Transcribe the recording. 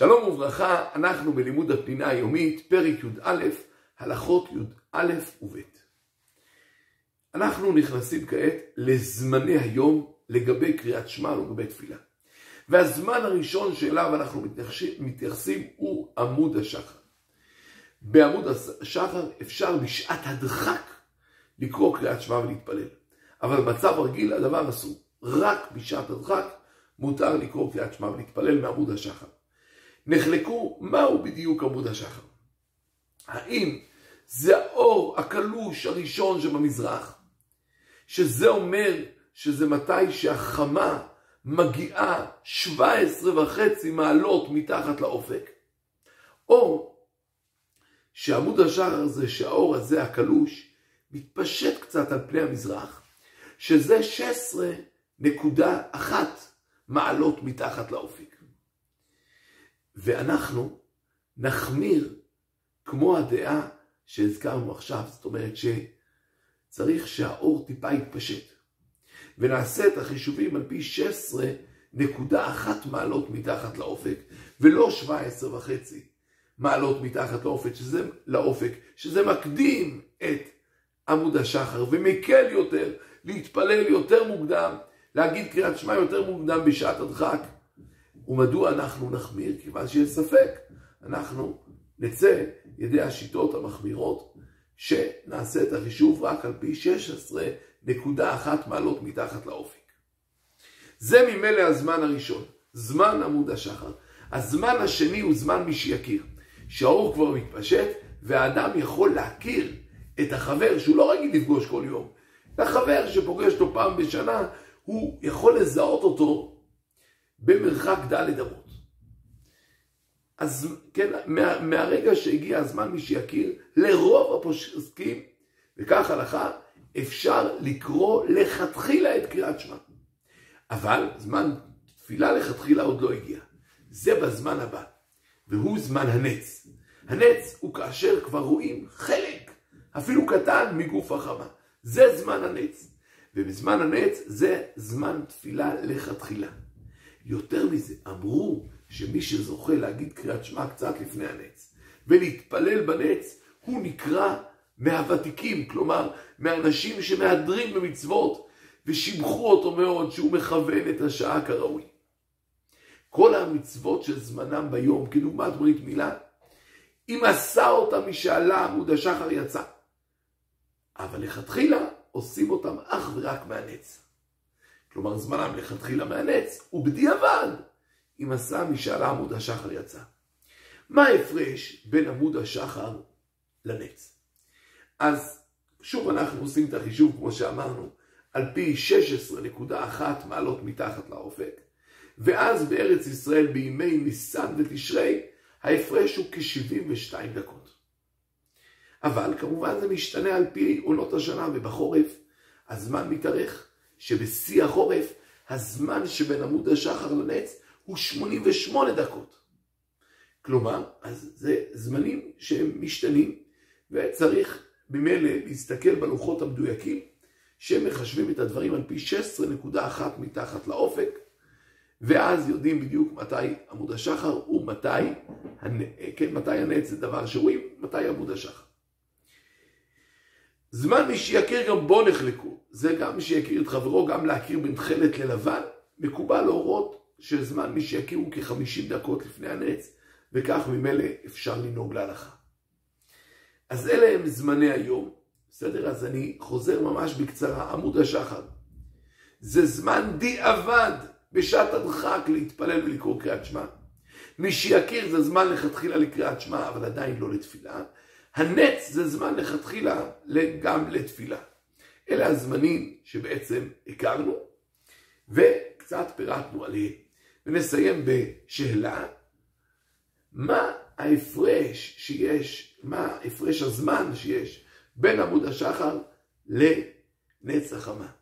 שלום וברכה, אנחנו בלימוד הפנינה היומית, פרק י"א, הלכות י"א וב'. אנחנו נכנסים כעת לזמני היום לגבי קריאת שמע ולגבי תפילה. והזמן הראשון שאליו אנחנו מתייחסים הוא עמוד השחר. בעמוד השחר אפשר בשעת הדחק לקרוא קריאת שמע ולהתפלל. אבל במצב רגיל הדבר אסור. רק בשעת הדחק מותר לקרוא קריאת שמע ולהתפלל מעמוד השחר. נחלקו מהו בדיוק עמוד השחר. האם זה האור הקלוש הראשון שבמזרח, שזה אומר שזה מתי שהחמה מגיעה 17 וחצי מעלות מתחת לאופק, או שעמוד השחר זה שהאור הזה הקלוש מתפשט קצת על פני המזרח, שזה 16.1 מעלות מתחת לאופק. ואנחנו נחמיר כמו הדעה שהזכרנו עכשיו, זאת אומרת שצריך שהאור טיפה יתפשט. ונעשה את החישובים על פי 16.1 מעלות מתחת לאופק, ולא 17 וחצי מעלות מתחת לאופק, שזה, לאופק, שזה מקדים את עמוד השחר, ומקל יותר להתפלל יותר מוקדם, להגיד קריאת שמע יותר מוקדם בשעת הדחק. ומדוע אנחנו נחמיר? כיוון שיש ספק. אנחנו נצא ידי השיטות המחמירות, שנעשה את החישוב רק על פי 16.1 מעלות מתחת לאופק. זה ממילא הזמן הראשון, זמן עמוד השחר. הזמן השני הוא זמן מי שיכיר, שהאור כבר מתפשט, והאדם יכול להכיר את החבר שהוא לא רגיל לפגוש כל יום. את החבר שפוגש אותו פעם בשנה, הוא יכול לזהות אותו במרחק ד' אמות. אז כן, מה, מהרגע שהגיע הזמן מי שיכיר, לרוב הפוסקים, וכך הלכה, אפשר לקרוא לכתחילה את קריאת שמע. אבל זמן תפילה לכתחילה עוד לא הגיע. זה בזמן הבא, והוא זמן הנץ. הנץ הוא כאשר כבר רואים חלק, אפילו קטן, מגוף החמה. זה זמן הנץ. ובזמן הנץ זה זמן תפילה לכתחילה. יותר מזה, אמרו שמי שזוכה להגיד קריאת שמע קצת לפני הנץ ולהתפלל בנץ, הוא נקרא מהוותיקים, כלומר מהאנשים שמהדרים במצוות ושיבחו אותו מאוד שהוא מכוון את השעה כראוי. כל המצוות של זמנם ביום, כדוגמת ברית מילה, אם עשה אותם משעלה עמוד השחר יצא. אבל לכתחילה עושים אותם אך ורק מהנץ. כלומר זמנם לכתחילה מהנץ, ובדיעבד, אם עשה משאלה עמוד השחר יצא. מה ההפרש בין עמוד השחר לנץ? אז שוב אנחנו עושים את החישוב כמו שאמרנו, על פי 16.1 מעלות מתחת לאופק, ואז בארץ ישראל בימי ניסן ותשרי, ההפרש הוא כ-72 דקות. אבל כמובן זה משתנה על פי עונות השנה, ובחורף הזמן מתארך. שבשיא החורף הזמן שבין עמוד השחר לנץ הוא 88 דקות. כלומר, אז זה זמנים שהם משתנים, וצריך ממילא להסתכל בלוחות המדויקים, שהם מחשבים את הדברים על פי 16.1 מתחת לאופק, ואז יודעים בדיוק מתי עמוד השחר ומתי, כן, מתי הנץ זה דבר שרואים, מתי עמוד השחר. זמן מי שיכיר גם בו נחלקו. זה גם מי שיכיר את חברו, גם להכיר בין תכלת ללבן. מקובל להורות שזמן מי שיכיר הוא כ-50 דקות לפני הנץ, וכך ממילא אפשר לנהוג להלכה. אז אלה הם זמני היום, בסדר? אז אני חוזר ממש בקצרה, עמוד השחר. זה זמן דיעבד בשעת הדחק להתפלל ולקרוא קריאת שמע. מי שיכיר זה זמן לכתחילה לקריאת שמע, אבל עדיין לא לתפילה. הנץ זה זמן לכתחילה גם לתפילה. אלה הזמנים שבעצם הכרנו, וקצת פירטנו עליהם. ונסיים בשאלה, מה ההפרש שיש, מה הפרש הזמן שיש בין עמוד השחר לנץ החמה.